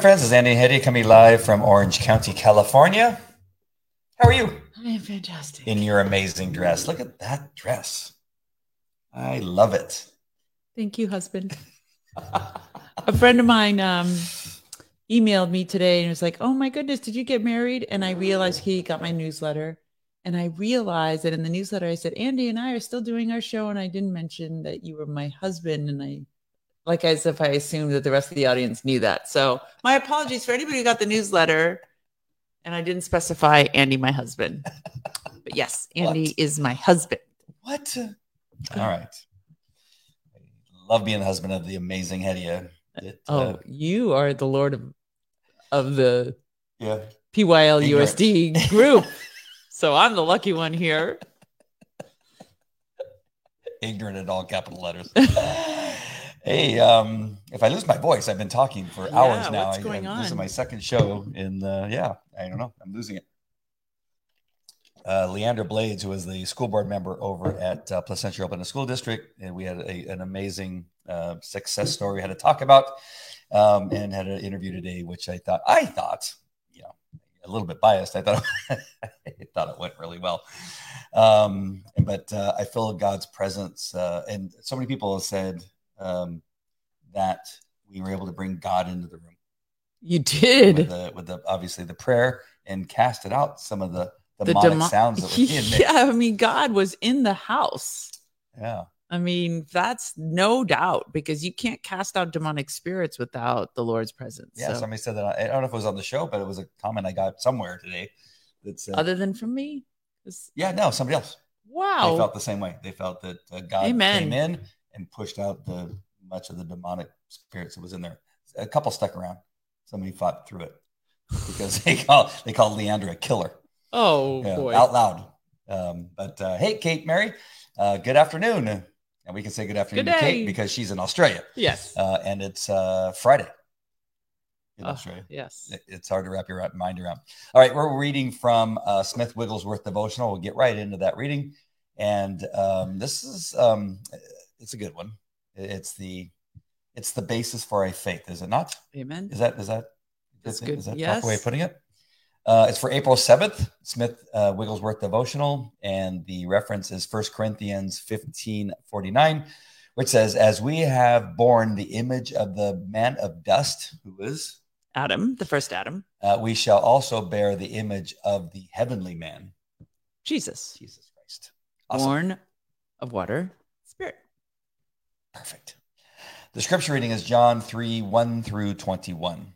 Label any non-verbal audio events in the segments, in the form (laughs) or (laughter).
Friends. This is Andy Hedieh coming live from Orange County, California. How are you? I am fantastic. In your amazing dress. Look at that dress. I love it. Thank you, husband. a friend of mine um, emailed me today and was like, Oh my goodness, did you get married? And I realized he got my newsletter. And I realized that in the newsletter, I said, Andy and I are still doing our show. And I didn't mention that you were my husband. And I like as if I assumed that the rest of the audience knew that. So my apologies for anybody who got the newsletter and I didn't specify Andy, my husband. But yes, Andy What? is my husband. What? All right. Love being the husband of the amazing Hedieh. It, Oh, uh, you are the Lord of of the yeah. PYLUSD group. (laughs) so I'm the lucky one here. Ignorant in all capital letters. (laughs) hey, um, if I lose my voice, I've been talking for Yeah, hours now. what's I- going This is my second show in the, yeah, I don't know. I'm losing it. Uh, Leandra Blades, who was the school board member over at uh, Placentia Open School District, and we had a, an amazing uh, success story we had to talk about, um, and had an interview today, which I thought I thought, you know, a little bit biased. I thought (laughs) I thought it went really well, um, but uh, I feel God's presence, uh, and so many people have said um, that we were able to bring God into the room You with did. the, with the obviously the prayer and casted out some of the The demonic demo- sounds that were (laughs) yeah, I mean, God was in the house. Yeah. I mean, that's no doubt because you can't cast out demonic spirits without the Lord's presence. Yeah. So, Somebody said that. I don't know if it was on the show, but it was a comment I got somewhere today that said, other than from me. yeah, no, somebody else. Wow. They felt the same way. They felt that uh, God Amen. came in and pushed out the much of the demonic spirits that was in there. A couple stuck around. Somebody fought through it because (laughs) they call they called Leandra a killer. oh Yeah, boy. out loud. Um, but uh, hey, Kate, Mary, uh, good afternoon. And we can say good afternoon Good to Kate because she's in Australia. yes. uh, and it's uh, Friday. In Australia. yes. It- It's hard to wrap your mind around. All right, we're reading from uh, Smith Wigglesworth devotional. We'll get right into that reading, and um, this is um, it's a good one. It's the it's the basis for a faith, is it not? Amen. Is that is that That's is good. that Yes. proper way of putting it? Uh, it's for April seventh, Smith uh, Wigglesworth devotional, and the reference is 1 Corinthians fifteen forty nine, which says, "As we have borne the image of the man of dust, who is, Adam, the first Adam, uh, we shall also bear the image of the heavenly man, Jesus, Jesus Christ." Awesome. born of water. Perfect. The scripture reading is John 3 1 through 21.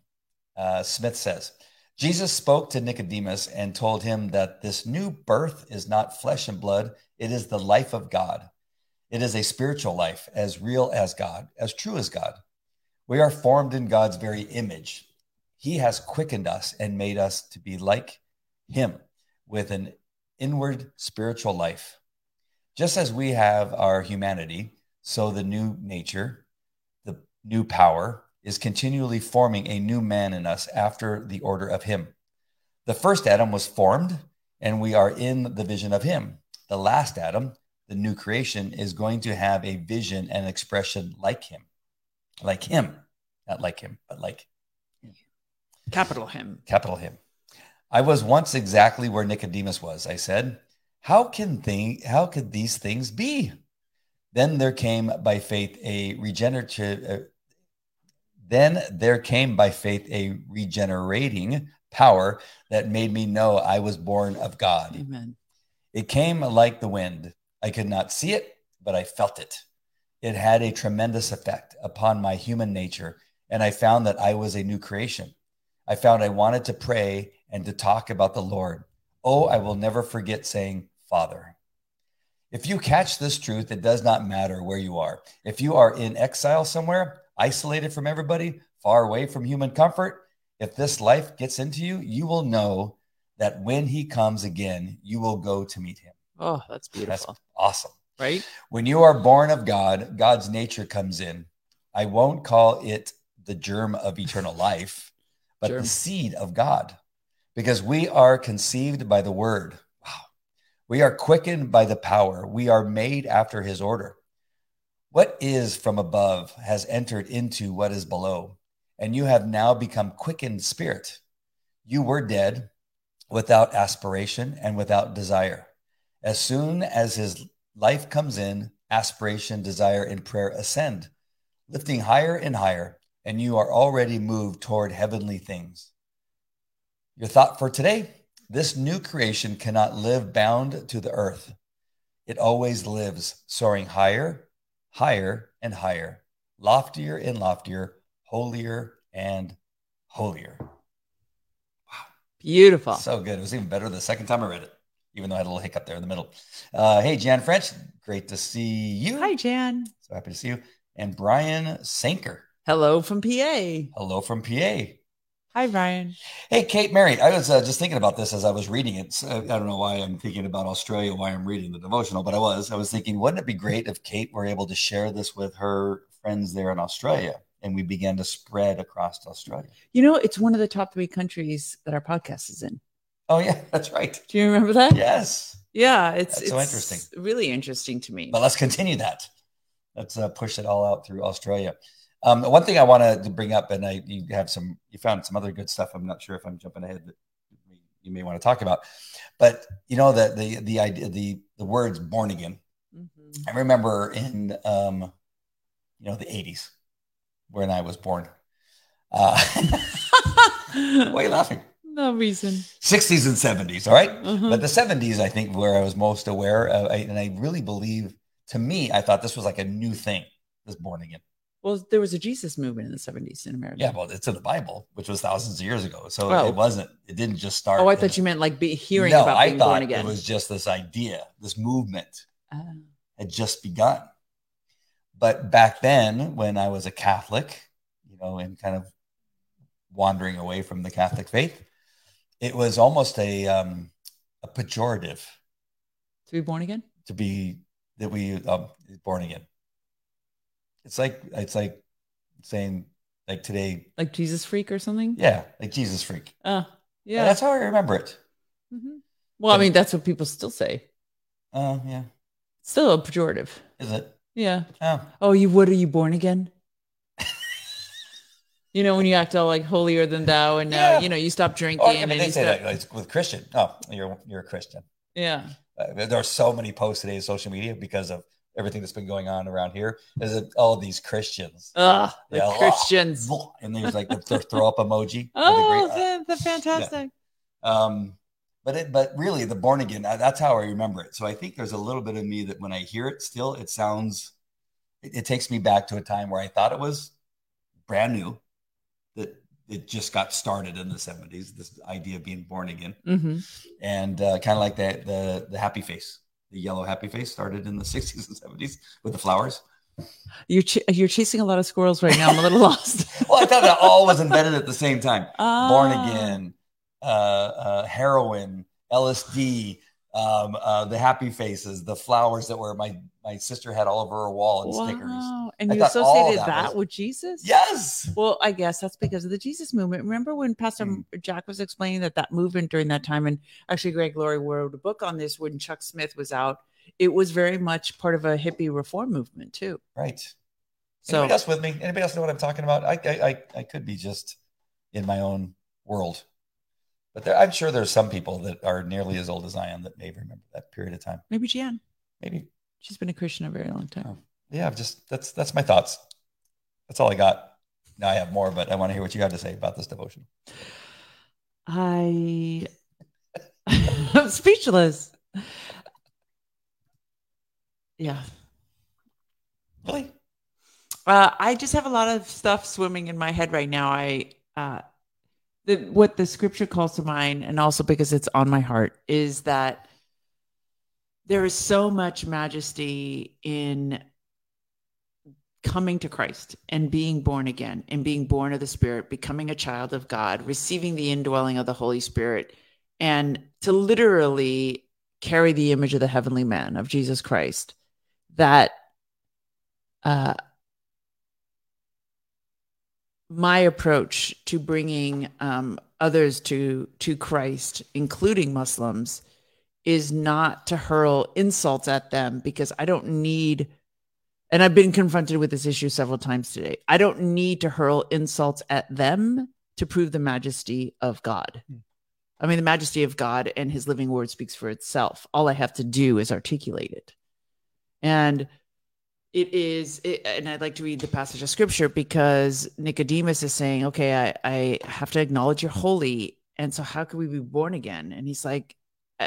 Uh, Smith says, Jesus spoke to Nicodemus and told him that this new birth is not flesh and blood, it is the life of God. It is a spiritual life, as real as God, as true as God. We are formed in God's very image. He has quickened us and made us to be like Him with an inward spiritual life. Just as we have our humanity, so the new nature, the new power, is continually forming a new man in us after the order of him. The first Adam was formed, and we are in the vision of him. The last Adam, the new creation, is going to have a vision and expression like him. Like him. Not like him, but like Capital him. capital him. I was once exactly where Nicodemus was. I said, "How can thing? How could these things be?" Then there came by faith a regenerative. Uh, then there came by faith a regenerating power that made me know I was born of God. Amen. It came like the wind. I could not see it, but I felt it. It had a tremendous effect upon my human nature, and I found that I was a new creation. I found I wanted to pray and to talk about the Lord. Oh, I will never forget saying, Father. If you catch this truth, it does not matter where you are. If you are in exile somewhere, isolated from everybody, far away from human comfort, if this life gets into you, you will know that when he comes again, you will go to meet him. Oh, that's That's beautiful. awesome. right? When you are born of God, God's nature comes in. I won't call it the germ of eternal life, but Germ. the seed of God, because we are conceived by the word. We are quickened by the power. We are made after his order. What is from above has entered into what is below. and you have now become quickened spirit. You were dead without aspiration and without desire. As soon as his life comes in, aspiration, desire, and prayer ascend, lifting higher and higher, and you are already moved toward heavenly things. Your thought for today this new creation cannot live bound to the earth. It always lives, soaring higher, higher, and higher, loftier and loftier, holier and holier. Wow. Beautiful. So good. It was even better the second time I read it, even though I had a little hiccup there in the middle. Uh, hey, Jan French, great to see you. Hi, Jan. So happy to see you. And Brian Sanker. Hello from PA. Hello from PA. Hi, Brian. Hey, Kate Mary. I was uh, just thinking about this as I was reading it. So, I don't know why I'm thinking about Australia, why I'm reading the devotional, but I was. I was thinking, wouldn't it be great if Kate were able to share this with her friends there in Australia? And we began to spread across Australia. You know, it's one of the top three countries that our podcast is in. Oh, yeah, (laughs) that's right. Do you remember that? Yes. Yeah, it's, it's so interesting. Really interesting to me. But let's continue that. Let's uh, push it all out through Australia. Um, one thing I wanted to bring up, and I you have some, you found some other good stuff. I'm not sure if I'm jumping ahead that you may want to talk about, but you know the the the idea the the words born again. Mhm. I remember in um, you know the 80s when I was born. Uh, (laughs) why are you laughing? (laughs) no reason. 60s and 70s, all right? Mhm. But the 70s, I think, where I was most aware, uh, I, and I really believe, to me, I thought this was like a new thing, this born again. Well, there was a Jesus movement in the 70s in America. Yeah, well, it's in the Bible, which was thousands of years ago. So Oh. it wasn't, it didn't just start. Oh, I thought you meant like be hearing no, about I being thought born again. it was just this idea, this movement Ah. had just begun. But back then, when I was a Catholic, you know, and kind of wandering away from the Catholic faith, it was almost a um, a pejorative to be born again? to be that we um, born again. It's like it's like saying like today, Like Jesus freak or something? yeah, like Jesus freak. Uh, Yeah, yeah. that's how I remember it. Mhm. Well, I mean, that's what people still say. Oh, yeah, Still a pejorative. is it? Yeah. Oh, Oh, you what are you born again? (laughs) you know, when you act all like holier than thou and now, Yeah. you know, you stop drinking oh I and they say stop, that like, with Christian. Oh, you're you're a Christian. yeah. Uh, there are so many posts today on social media because of everything that's been going on around here. Is it all these Christians? Ugh, the Yeah, Christians. (laughs) and there's like the th- throw up emoji. (laughs) Oh, the the, the fantastic. great- um, but it, but really, the born again. That's how I remember it. So I think there's a little bit of me that when I hear it, still it sounds. It, it takes me back to a time where I thought it was brand new, that it just got started in the 70s. This idea of being born again, hmm and uh, kind of like that the the happy face, the yellow happy face started in the (laughs) 60s and 70s with the flowers. You're ch- you're chasing a lot of squirrels right now. I'm a little (laughs) lost. (laughs) Well, I thought that all was invented at the same time. born Ah. again, uh, uh, heroin, LSD, um, uh, the happy faces, the flowers that were my my sister had all over her wall and stickers. Wow. And I you associated that that, was- with Jesus? Yes, Well, I guess that's because of the Jesus movement. Remember when Pastor Mm. Jack was explaining that that movement during that time, and actually Greg Laurie wrote a book on this when Chuck Smith was out. It was very much part of a hippie reform movement too. right. So Anybody else with me? Anybody else know what I'm talking about? I I I, I could be just in my own world, but there, I'm sure there's some people that are nearly as old as I am that may remember that period of time. maybe Jan. Maybe, She's been a Christian a very long time. Oh. yeah. I've just that's that's my thoughts. That's all I got. Now I have more, but I want to hear what you have to say about this devotion. I (laughs) I'm speechless. Yeah. Really? Uh, I just have a lot of stuff swimming in my head right now. I uh, the what the scripture calls to mind, and also because it's on my heart, is that there is so much majesty in coming to Christ and being born again and being born of the Spirit, becoming a child of God, receiving the indwelling of the Holy Spirit, and to literally carry the image of the heavenly man of Jesus Christ. That uh, my approach to bringing um, others to to Christ, including Muslims, is not to hurl insults at them because I don't need and I've been confronted with this issue several times today. I don't need to hurl insults at them to prove the majesty of God. Hmm. I mean, the majesty of God and his living word speaks for itself. All I have to do is articulate it. And it is, it, and I'd like to read the passage of scripture because Nicodemus is saying, okay, I, I have to acknowledge you're holy. And so, how can we be born again? And he's like, "Uh,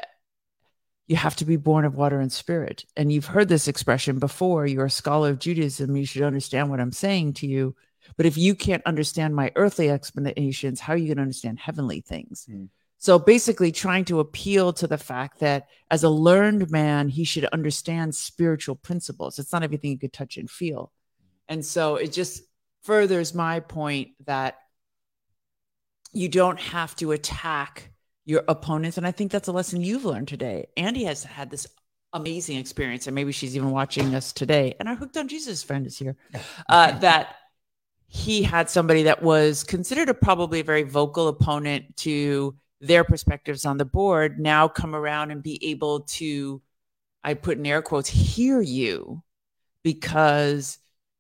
you have to be born of water and spirit. And you've heard this expression before. You're a scholar of Judaism. You should understand what I'm saying to you. But if you can't understand my earthly explanations, how are you going to understand heavenly things? Hmm. So basically, trying to appeal to the fact that as a learned man, he should understand spiritual principles. It's not everything you could touch and feel. And so it just furthers my point that you don't have to attack your opponents. And I think that's a lesson you've learned today. Andy has had this amazing experience, and maybe she's even watching us today. And our Hooked on Jesus friend is here. (laughs) Uh, that he had somebody that was considered a probably a very vocal opponent to their perspectives on the board now come around and be able to, I put in air quotes, hear you because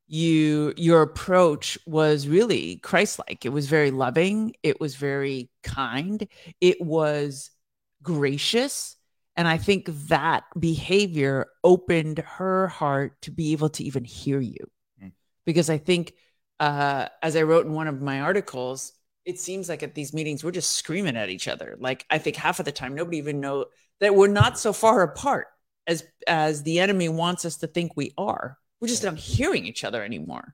you your approach was really christ-like. It was very loving. It was very kind. It was gracious. And i think that behavior opened her heart to be able to even hear you. Mm. because i think uh, as i wrote in one of my articles it seems like at these meetings we're just screaming at each other like i think half of the time nobody even know that we're not so far apart as as the enemy wants us to think we are we're just not hearing each other anymore.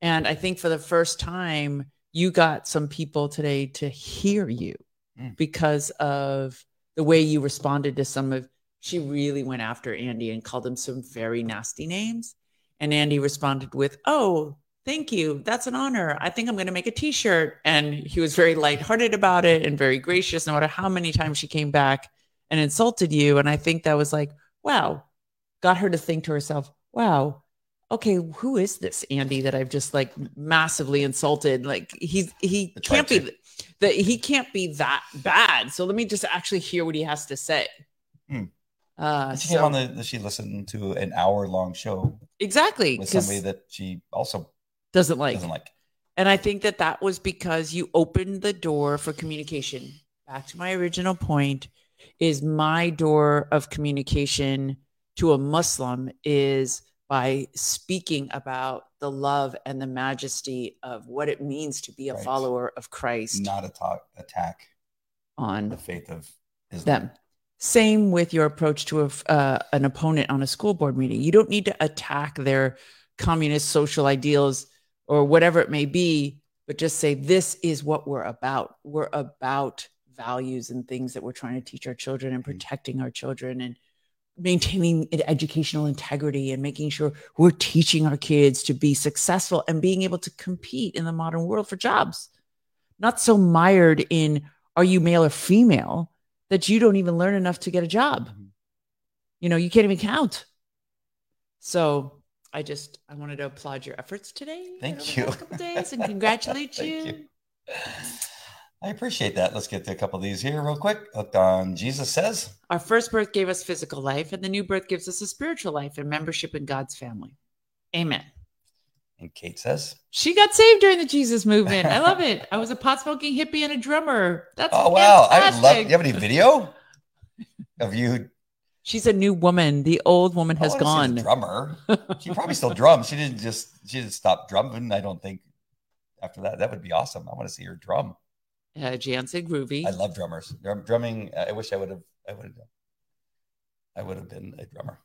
And I think for the first time, you got some people today to hear you Mm. because of the way you responded to some of. She really went after Andy and called him some very nasty names. And Andy responded with, Oh, thank you. That's an honor. I think I'm going to make a t shirt. And he was very lighthearted about it and very gracious, no matter how many times she came back and insulted you. And I think that was like, wow, got her to think to herself, wow, okay, who is this Andy that I've just like massively insulted? Like he's he I tried can't be that he can't be that bad. So let me just actually hear what he has to say. Hmm. Uh, she so- came on the, she listened to an hour long show exactly With somebody that she also doesn't like. doesn't like. And I think that that was because you opened the door for communication. Back to my original point is my door of communication to a Muslim is by speaking about the love and the majesty of what it means to be a Right. follower of Christ Not a talk, attack on the faith of Islam. them. Same with your approach to a, uh, an opponent on a school board meeting. You don't need to attack their communist social ideals or whatever it may be, but just say, this is what we're about. We're about values and things that we're trying to teach our children and Mhm. protecting our children and maintaining educational integrity and making sure we're teaching our kids to be successful and being able to compete in the modern world for jobs. Not so mired in are you male or female that you don't even learn enough to get a job. Mhm. You know, you can't even count. So I just I wanted to applaud your efforts today. Thank you. past couple days and (laughs) congratulate you. you. I appreciate that. Let's get to a couple of these here real quick. Hooked on Jesus says, Our first birth gave us physical life, and the new birth gives us a spiritual life and membership in God's family. Amen. and Kate says, She got saved during the Jesus movement. I love it. I was a pot smoking hippie and a drummer. That's "Oh wow, I would love. Do you have any video of you? She's a new woman. The old woman has gone. drummer. She probably still (laughs) drums. She didn't just. She didn't stop drumming. I don't think. After that, that would be awesome. I want to see her drum. Uh, Jansen Groovy. I love drummers. Drum, drumming. I wish I would have. I would have. I would have been a drummer.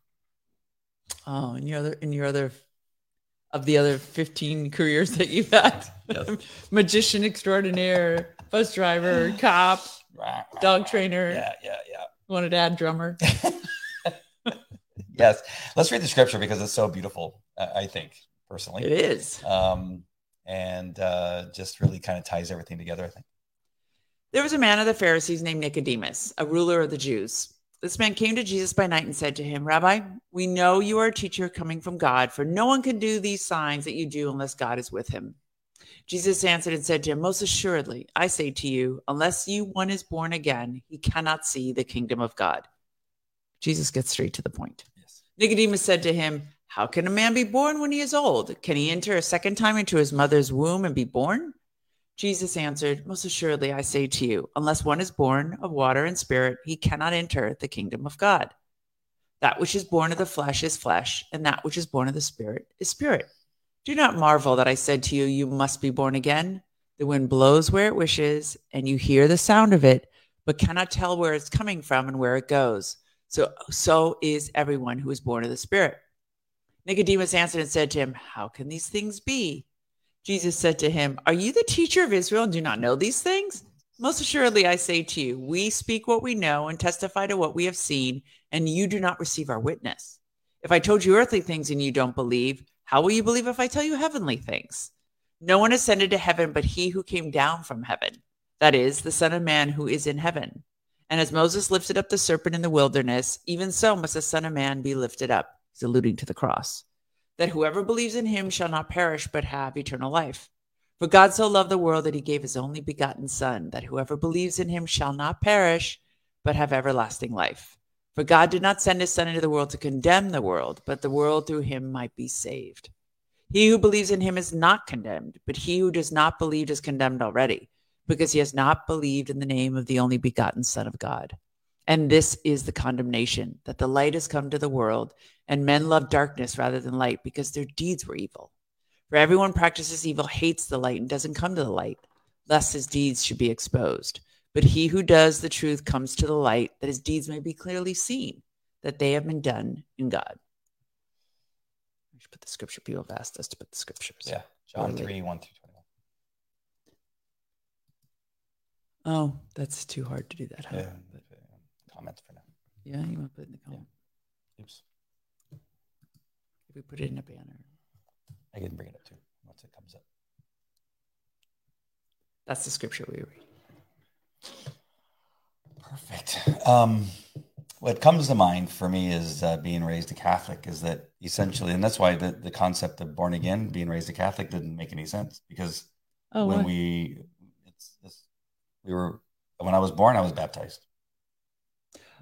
Oh, and your other in your other of the other 15 careers that you've had. Yes. (laughs) Magician extraordinaire, bus driver, cop, dog trainer. Yeah, yeah, yeah. Wanted to add drummer. (laughs) yes. Let's read the scripture because it's so beautiful. I think personally. It is. um, and uh, just really kind of ties everything together. I think. There was a man of the Pharisees named Nicodemus, a ruler of the Jews. This man came to Jesus by night and said to him, Rabbi, we know you are a teacher coming from God, for no one can do these signs that you do unless God is with him. Jesus answered and said to him, Most assuredly, I say to you, unless you one is born again, he cannot see the kingdom of God. Jesus gets straight to the point. Yes. Nicodemus said to him, How can a man be born when he is old? Can he enter a second time into his mother's womb and be born? Jesus answered, Most assuredly, I say to you, unless one is born of water and spirit, he cannot enter the kingdom of God. That which is born of the flesh is flesh, and that which is born of the spirit is spirit. Do not marvel that I said to you, You must be born again. The wind blows where it wishes, and you hear the sound of it, but cannot tell where it's coming from and where it goes. So, so is everyone who is born of the Spirit. Nicodemus answered and said to him, How can these things be? Jesus said to him, Are you the teacher of Israel and do not know these things? Most assuredly, I say to you, we speak what we know and testify to what we have seen, and you do not receive our witness. If I told you earthly things and you don't believe, how will you believe if I tell you heavenly things? No one ascended to heaven but he who came down from heaven, that is, the Son of Man who is in heaven. And as Moses lifted up the serpent in the wilderness, even so must the Son of Man be lifted up. He's alluding to the cross. That whoever believes in him shall not perish, but have eternal life. For God so loved the world that he gave his only begotten Son, that whoever believes in him shall not perish, but have everlasting life. For God did not send his Son into the world to condemn the world, but the world through him might be saved. He who believes in him is not condemned, but he who does not believe is condemned already, because he has not believed in the name of the only begotten Son of God. And this is the condemnation that the light has come to the world, and men love darkness rather than light because their deeds were evil. For everyone practices evil hates the light and doesn't come to the light, lest his deeds should be exposed. But he who does the truth comes to the light, that his deeds may be clearly seen, that they have been done in God. We should put the scripture. People have asked us to put the scriptures. Yeah. John 3, 1 through 21. Oh, that's too hard to do that. Huh? Yeah. Uh, comments for now. Yeah, you want to put it in the comment? Oops. If we put it in a banner, I can bring it up too once it comes up. that's the scripture we read. Perfect. Um, what comes to mind for me is uh, being raised a Catholic is that essentially, and that's why the, the concept of born again, being raised a Catholic didn't make any sense because Oh, when what? we, it's, it's, we were, when I was born, I was baptized.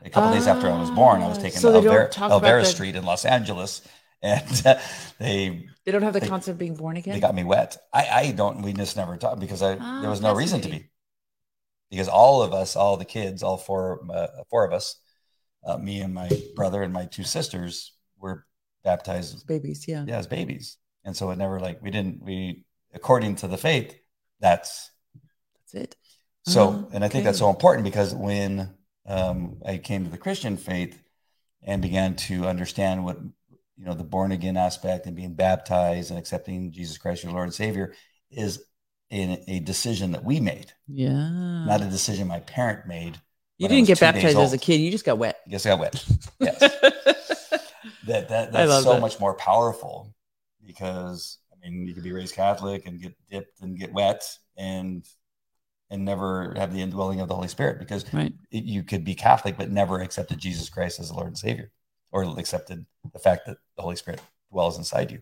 A couple days after I was born, I was Ah, taken so to don't Olvera, talk about Olvera the- Street in Los Angeles, (laughs) and uh, they they don't have the they- concept of being born again. they got me wet. I, I don't. We just never talked because I Ah, there was no reason to be. Because all of us, all the kids, all four uh, four of us, uh, me and my brother and my two sisters, were baptized, Babies, yeah. yeah, as babies, and so it never like we didn't we according to the faith. That's That's it. so, Oh, and I think that's so important because when um, I came to the Christian faith and began to understand what you know the born again aspect and being baptized and accepting Jesus Christ your Lord and Savior is in a decision that we made, Yeah. not a decision my parent made. you didn't get baptized as a kid. You just got wet. I guess I got wet. (laughs) Yes, that that that's so that. much more powerful because I mean you could be raised Catholic and get dipped and get wet and and never have the indwelling of the Holy Spirit because right. it- you could be Catholic but never accepted Jesus Christ as the Lord and Savior, or accepted the fact that the Holy Spirit dwells inside you.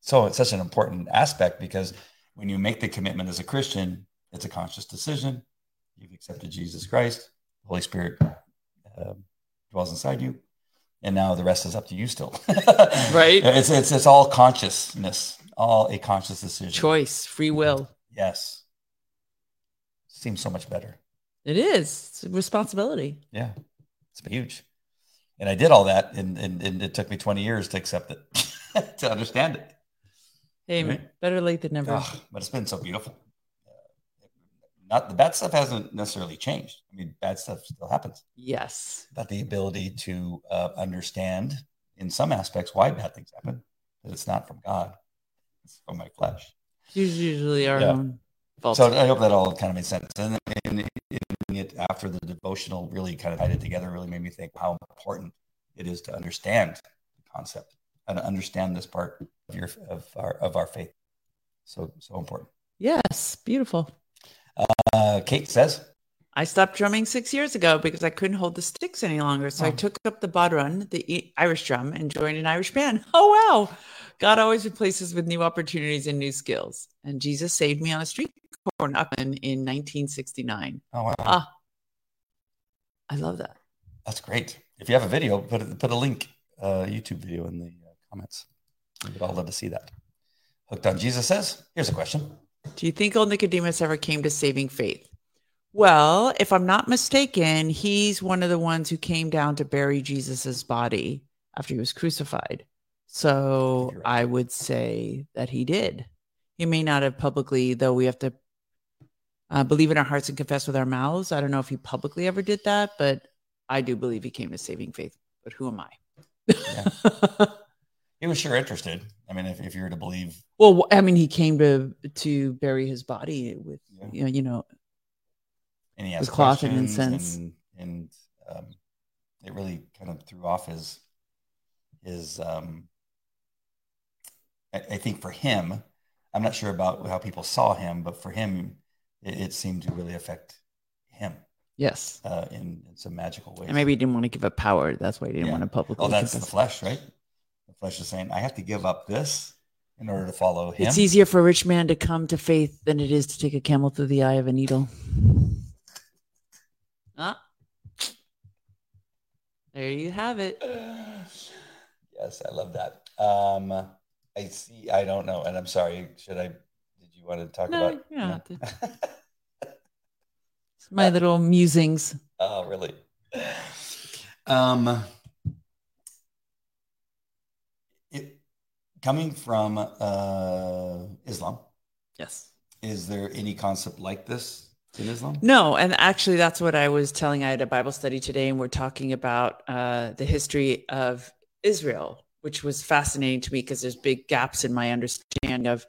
So it's such an important aspect because when you make the commitment as a Christian, it's a conscious decision. You've accepted Jesus Christ, the Holy Spirit um, dwells inside you, and now the rest is up to you still. (laughs) Right. It's it's it's all consciousness, all a conscious decision. Choice, free will. Yes. Seems so much better. It is. It's a responsibility. Yeah, it's huge. And I did all that, and, and, and it took me 20 years to accept it, (laughs) to understand it. Hey, Right. better late than never. But it's been so beautiful. Uh, Not the bad stuff hasn't necessarily changed. I mean, bad stuff still happens, Yes. but the ability to uh, understand in some aspects why bad things happen, that it's not from God, it's from my flesh. It's usually our Yeah. own fault. So I hope that all kind of made sense. And it after the devotional really kind of tied it together, really made me think how important it is to understand the concept and to understand this part of your of our of our faith. So so important. yes. Beautiful. Uh, Kate says, I stopped drumming six years ago because I couldn't hold the sticks any longer. So I Oh. took up the bodhrán, the Irish drum, and joined an Irish band. (laughs) Oh, wow. God always replaces with new opportunities and new skills. And Jesus saved me on a street corner in in 1969. "Oh wow, Ah, I love that. that's great. If you have a video, put it, put a link, uh, YouTube video in the uh, comments. We would all love to see that. Hooked on Jesus says, here's a question. Do you think old Nicodemus ever came to saving faith? Well, if I'm not mistaken, he's one of the ones who came down to bury Jesus's body after he was crucified. So right. I would say that he did. He may not have publicly, though we have to uh, believe in our hearts and confess with our mouths. I don't know if he publicly ever did that, but I do believe he came to saving faith. But who am I? (laughs) He was sure interested. I mean, if, if you were to believe, well, I mean, he came to to bury his body with Yeah. you know, you know and he With cloth and incense. and, and um, it really kind of threw off his his. Um, I, I think for him, I'm not sure about how people saw him, but for him, it, it seemed to really affect him yes. uh, in, in some magical ways. And maybe he didn't want to give up power. That's why he didn't Yeah. want to publicly. oh, that's the flesh, right? Flesh is saying, I have to give up this in order to follow him. It's easier for a rich man to come to faith than it is to take a camel through the eye of a needle. Ah. There you have it. yes, I love that. Um, I see. I don't know, and I'm sorry. Should I? Did you want to talk No, about? yeah, (laughs) It's my little musings. oh, really? Um, coming from uh, Islam, Yes. is there any concept like this in Islam? No, and actually, that's what I was telling. I had a Bible study today, and we're talking about uh, the history of Israel, which was fascinating to me because there's big gaps in my understanding of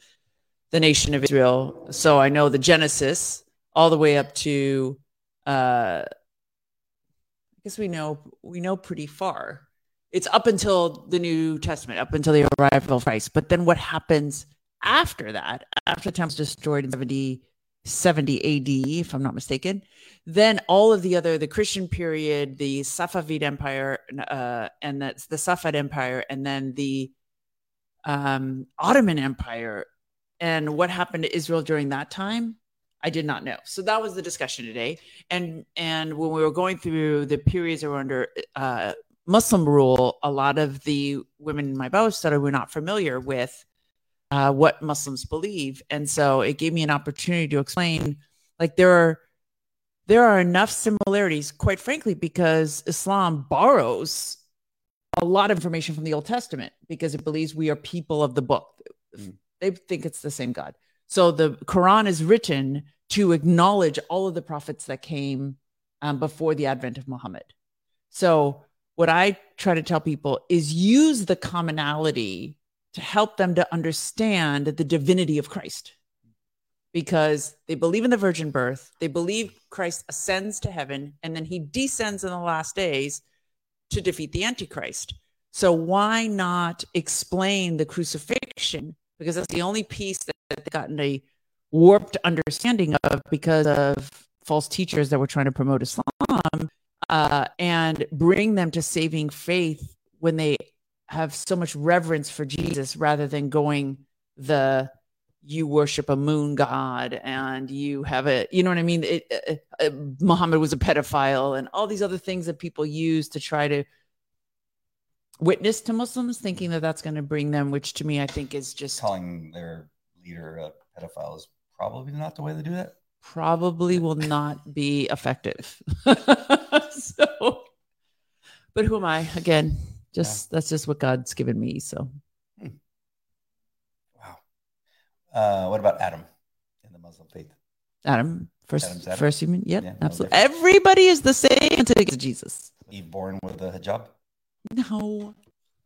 the nation of Israel. So I know the Genesis all the way up to, uh, I guess we know we know pretty far. It's up until the New Testament, up until the arrival of Christ. But then what happens after that? After the temple's destroyed in 70, 70 AD, if I'm not mistaken, then all of the other, the Christian period, the Safavid Empire, uh, and that's the Safavid Empire, and then the um, Ottoman Empire, and what happened to Israel during that time, I did not know. So that was the discussion today. And and when we were going through the periods that were under uh, Muslim rule, a lot of the women in my Bible study were not familiar with uh, what Muslims believe, and so it gave me an opportunity to explain. Like there are there are enough similarities, quite frankly, because Islam borrows a lot of information from the Old Testament because it believes we are people of the book. Mm. They think it's the same God. So the Quran is written to acknowledge all of the prophets that came um, before the advent of Muhammad. So what I try to tell people is use the commonality to help them to understand the divinity of Christ because they believe in the virgin birth. They believe Christ ascends to heaven and then he descends in the last days to defeat the Antichrist. So why not explain the crucifixion? Because that's the only piece that they've gotten a warped understanding of because of false teachers that were trying to promote Islam uh, and bring them to saving faith when they have so much reverence for Jesus rather than going the you worship a moon god and you have a you know what I mean it, uh, uh, Muhammad was a pedophile and all these other things that people use to try to witness to Muslims thinking that that's going to bring them which to me I think is just Calling their leader a pedophile is probably not the way to do that. probably will not be effective. (laughs) (laughs) so, but who am I? Again, just that's just what God's given me. So, Wow. Uh, what about Adam in the Muslim faith? Adam, first, Adam's Adam? first human. Yep, Yeah, absolutely. difference. Everybody is the same until they get to Jesus. Eve born with a hijab? No,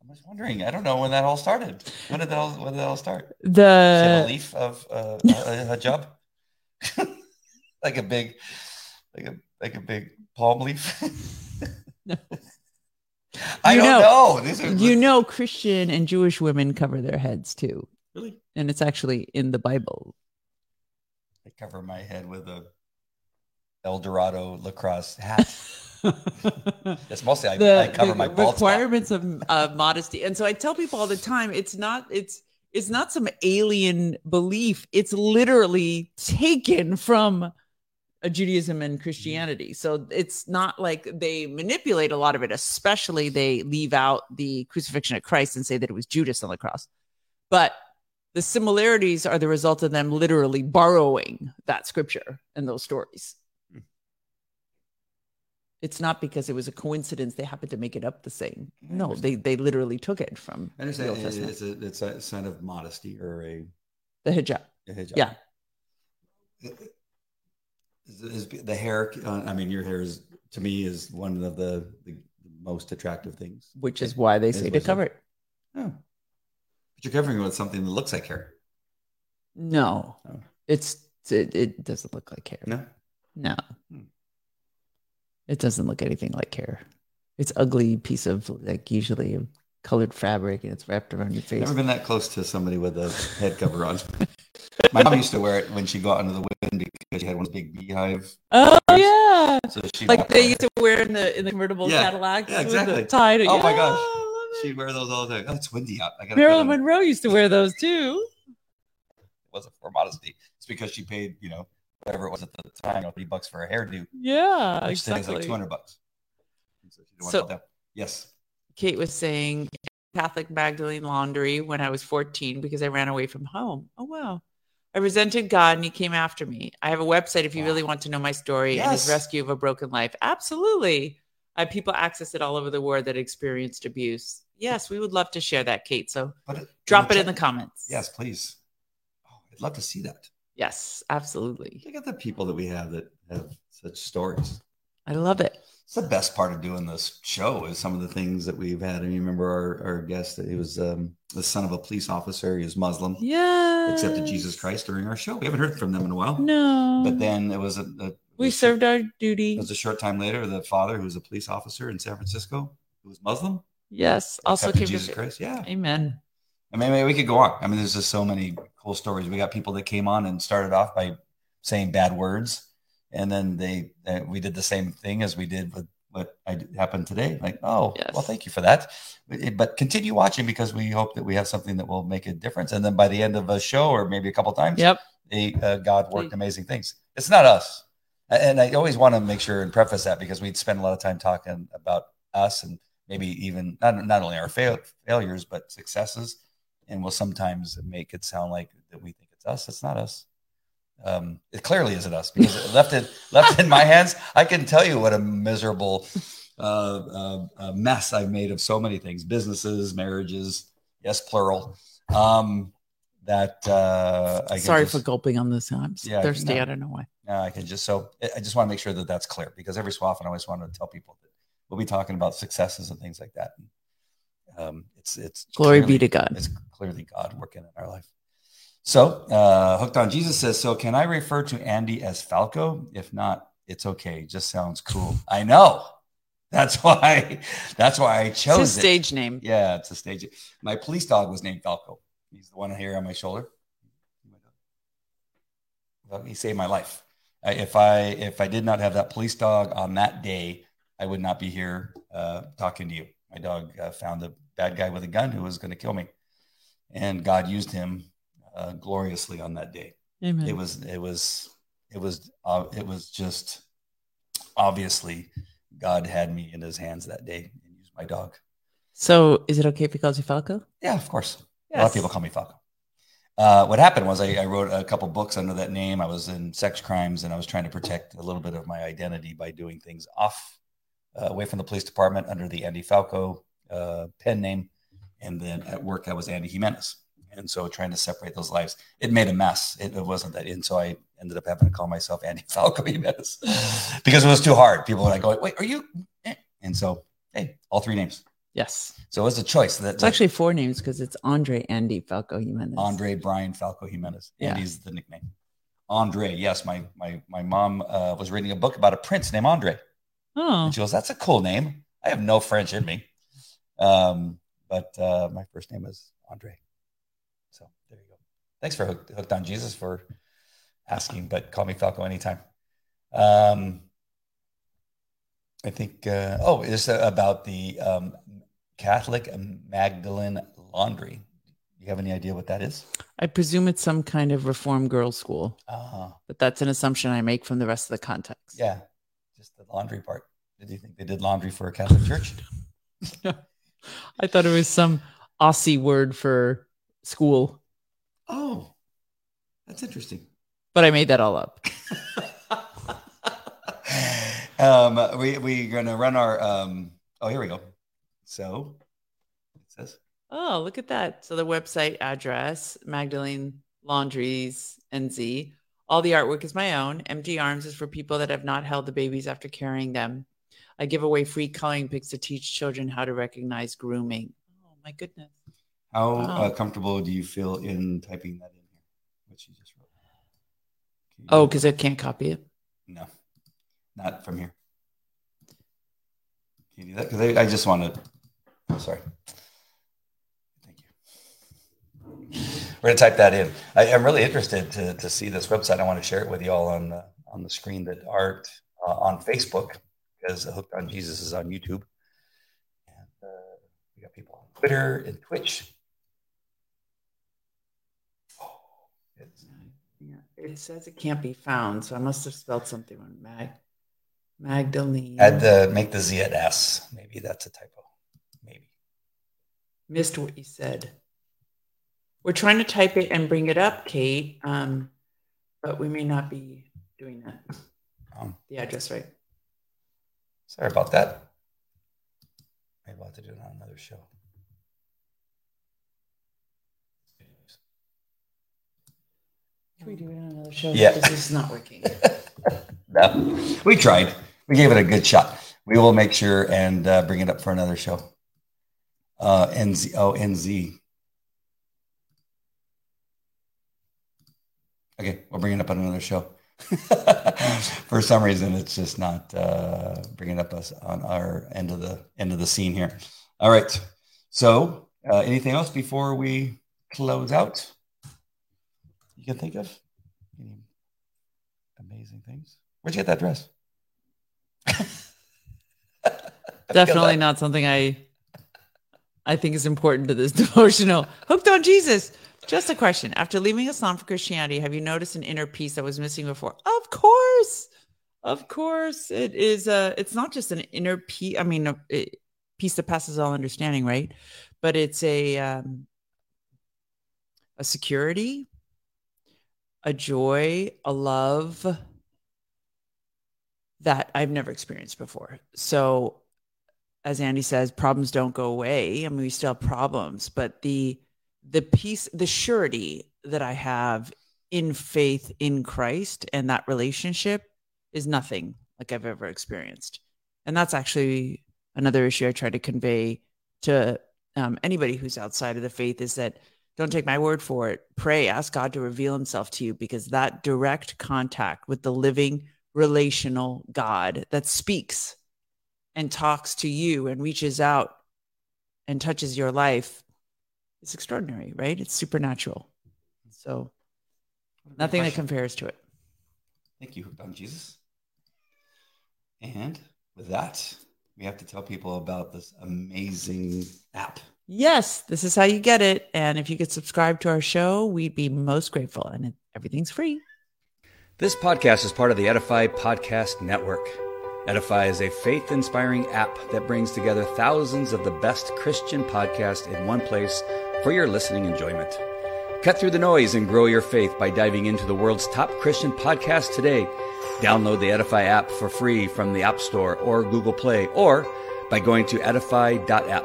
I'm just wondering. I don't know when that all started. When did that all, when did that all start? She had a the leaf of uh, a, a (laughs) hijab, (laughs) like a big, like a like a big palm leaf. No. (laughs) I You don't know- know. These are you know Christian and Jewish women cover their heads too, really. and it's actually in the Bible. I cover my head with a El Dorado lacrosse hat. (laughs) It's mostly I, the, I cover the my bald spot. requirements of, of modesty and so i tell people all the time it's not it's it's not some alien belief it's literally taken from a Judaism and Christianity. So it's not like they manipulate a lot of it, especially they leave out the crucifixion of Christ and say that it was Judas on the cross. But the similarities are the result of them literally borrowing that scripture and those stories. Hmm. It's not because it was a coincidence they happened to make it up the same. No, they they literally took it from I the understand Old it- Testament. it's a, it's a sign of modesty or a, the hijab. a hijab. Yeah. Is, the hair? Uh, I mean, your hair is to me is one of the, the most attractive things. which is why they say to cover it. Oh. But you're covering it with something that looks like hair. No, Oh. it's it, it doesn't look like hair. No. No, Hmm. it doesn't look anything like hair. It's ugly piece of like usually colored fabric, and it's wrapped around your face. Never been that close to somebody with a head cover on. (laughs) My mom used to wear it when she got under the wind because she had one big beehive. Oh yeah, So she like they used to wear in the in the convertible Yeah, Cadillacs. yeah, exactly. tie to- Oh my gosh. I love it. she'd wear those all the time. Oh, it's windy out. I gotta Marilyn on- Monroe used to wear those too. It wasn't for modesty. It's because she paid, you know, whatever it was at the time, thirty bucks for a hairdo, Yeah, which exactly. like two hundred bucks. So, she didn't want So- to put that- yes, Kate was saying Catholic Magdalene laundry when I was 14 because I ran away from home. Oh, wow. I resented God and he came after me. I have a website if you Wow. really want to know my story and his rescue of a broken life. Absolutely. I have people access it all over the world that experienced abuse. Yes, we would love to share that, Kate. So it, drop it in the comments. Yes, please. Oh, I'd love to see that. Yes, absolutely. Look at the people that we have that have such stories. I love it. It's the best part of doing this show is some of the things that we've had. And you remember our, our guest that he was um, the son of a police officer. He was Muslim, Yeah. accepted Jesus Christ during our show. We haven't heard from them in a while. No. But then it was a, a we was- served our duty. It was a short time later. The father, who was a police officer in San Francisco, who was Muslim, Yes. Also came Jesus to Christ. Yeah, Amen. I mean, maybe we could go on. I mean, there's just so many cool stories. We got people that came on and started off by saying bad words, and then they uh, we did the same thing as we did with what I, happened today. Like, oh, Yes. well, thank you for that. But, but continue watching because we hope that we have something that will make a difference. And then by the end of a show, or maybe a couple times, Yep. they, uh, God worked amazing things. It's not us. And I always want to make sure and preface that because we'd spend a lot of time talking about us and maybe even not, not only our fail, failures, but successes. And we'll sometimes make it sound like that we think it's us. It's not us. Um, it clearly isn't us because it left it left in my hands. I can tell you what a miserable uh, uh, mess I've made of so many things, businesses, marriages, yes, plural. Um, that uh, I Sorry just- for gulping on this. I'm Yeah, thirsty. no. I don't know why. no, I can just so I just want to make sure that that's clear because every so often I always want to tell people that we'll be talking about successes and things like that. Um, it's it's Glory clearly- be to God. It's clearly God working in our life. So uh, hooked on Jesus says, so can I refer to Andy as Falco? If not, it's okay. Just sounds cool. I know. That's (laughs) why. That's why I It's chose his it. stage name. Yeah, it's a stage. My police dog was named Falco. He's the one here on my shoulder. Well, he saved my life. I, if I if I did not have that police dog on that day, I would not be here uh, talking to you. My dog uh, found a bad guy with a gun who was going to kill me, and God used him uh, gloriously on that day. Amen. It was it was it was uh, it was just obviously God had me in His hands that day and used my dog. so is it okay if he calls you Falco? Yeah, of course. A lot of people call me Falco. Uh, what happened was I, I wrote a couple books under that name. I was in sex crimes and I was trying to protect a little bit of my identity by doing things off, uh, away from the police department under the Andy Falco uh, pen name. And then at work, I was Andy Jimenez. And so trying to separate those lives, it made a mess. It, it wasn't that. And so I ended up having to call myself (laughs) Andy Falco Jimenez (laughs) because it was too hard. People were like, going, wait, are you? eh?" And so, hey, all three names. Yes. So it was a choice. That, It's actually four names because it's Andre Andy Falco Jimenez. Andre Brian Falco Jimenez. Yeah. Andy's the nickname. Andre, yes, my my my mom uh, was reading a book about a prince named Andre, Oh, and she goes, "That's a cool name." I have no French in me, um, but uh, my first name is Andre. So there you go. Thanks for hooked, hooked on Jesus for asking, but call me Falco anytime. Um, I think. Uh, oh, it's about the um, Catholic Magdalene Laundry. Do you have any idea what that is? I presume it's some kind of reform girls' school, Uh, but that's an assumption I make from the rest of the context. yeah, just the laundry part. Did you think they did laundry for a Catholic church? (laughs) I thought it was some Aussie word for school, Oh, that's interesting. but I made that all up. (laughs) um, we we're gonna run our. Um, oh, here we go. So it says Oh, look at that. So the website address, Magdalene Laundries NZ. All the artwork is my own. Empty Arms is for people that have not held the babies after carrying them. I give away free coloring books to teach children how to recognize grooming. Oh my goodness. How Wow. uh, comfortable do you feel in typing that in here? What you just wrote. You Oh, because I can't copy it. no, not from here. Can you do that? Because I, I just want to. Oh, sorry. Thank you. We're gonna type that in. I, am really interested to, to see this website. I want to share it with you all on the on the screen that art uh, on Facebook because Hooked on Jesus is on YouTube, and uh, we got people on Twitter and Twitch. Oh, it's, Yeah, it says it can't be found, so I must have spelled something wrong. Mag Magdalene. add the make the Z at S. Maybe that's a typo. Maybe. Missed what you said. We're trying to type it and bring it up, Kate, um, but we may not be doing that. Um, The address right. sorry about that. Maybe I'll have to do it on another show. Can we do it on another show? Yeah. This is not working. (laughs) No, we tried. We gave it a good shot. We will make sure and uh, bring it up for another show. Uh, NZ. Oh, NZ. Okay, we'll bring it up on another show. (laughs) for some reason, it's just not uh, bringing up us on our end of the end of the scene here. All right. So, uh, anything else before we close out? You can think of any amazing things. Where'd you get that dress? (laughs) Definitely not something I I think is important to this (laughs) devotional. Hooked on Jesus. Just a question. After leaving Islam for Christianity, have you noticed an inner peace that was missing before? Of course. Of course. It is uh it's not just an inner peace. I mean, a, a peace that passes all understanding, right? But it's a um a security, a joy, a love that I've never experienced before. So as Andy says, problems don't go away. I mean, we still have problems, but the the peace, the surety that I have in faith in Christ and that relationship is nothing like I've ever experienced. And that's actually another issue I try to convey to um, anybody who's outside of the faith is that don't take my word for it. Pray, ask God to reveal himself to you because that direct contact with the living relational God that speaks and talks to you and reaches out and touches your life is extraordinary, right? It's supernatural. So What a great nothing that compares to it. Thank you, Hooked on Jesus. And with that, we have to tell people about this amazing app. Yes, this is how you get it. And if you could subscribe to our show, we'd be most grateful. And everything's free. This podcast is part of the Edify Podcast Network. Edify is a faith inspiring app that brings together thousands of the best Christian podcasts in one place for your listening enjoyment. Cut through the noise and grow your faith by diving into the world's top Christian podcasts today. Download the Edify app for free from the App Store or Google Play, or by going to edify.app.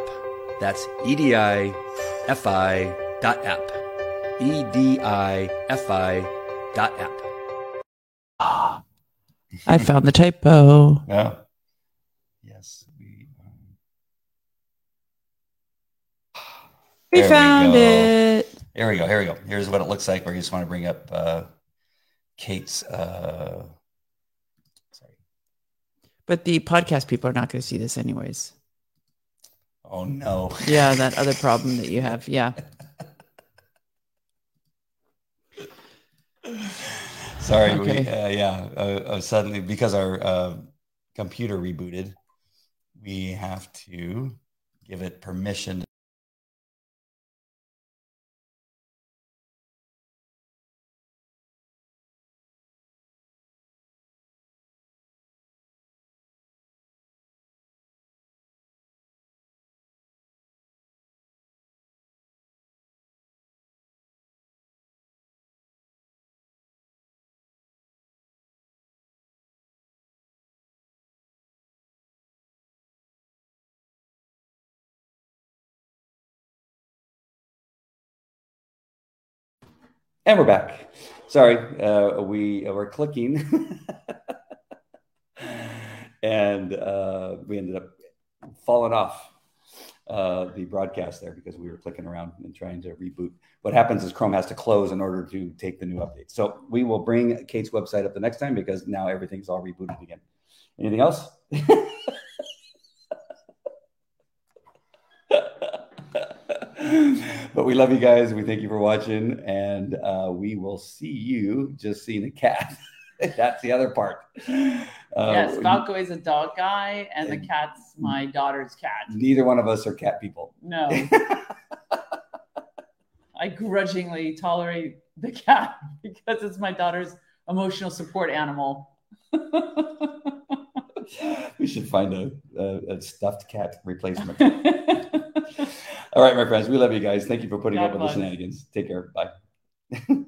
That's E D I F I dot app. E D I F I dot app. Ah, I found the typo. Yeah. Yes. We, um, We There we found it. here we go. Here we go. Here's what it looks like. We just want to bring up uh, Kate's. Uh, sorry. But the podcast people are not going to see this anyways. Oh no. (laughs) Yeah, that other problem that you have. Yeah. Sorry. We, Okay. uh, yeah. Uh, uh, suddenly, because our uh, computer rebooted, we have to give it permission And we're back. Sorry, uh, we uh, were clicking, (laughs) and uh, we ended up falling off uh, the broadcast there because we were clicking around and trying to reboot. What happens is Chrome has to close in order to take the new update. So we will bring Kate's website up the next time because now everything's all rebooted again. Anything else? (laughs) but we love you guys. We thank you for watching, and uh, we will see you. Just seeing a cat. (laughs) That's the other part. Uh, yes, Falco is a dog guy, and the cat's my daughter's cat. Neither one of us are cat people. No. (laughs) I grudgingly tolerate the cat (laughs) because it's my daughter's emotional support animal. we should find a, a, a stuffed cat replacement. All right, my friends, we love you guys. Thank you for putting God up with the shenanigans. Take care. Bye. (laughs)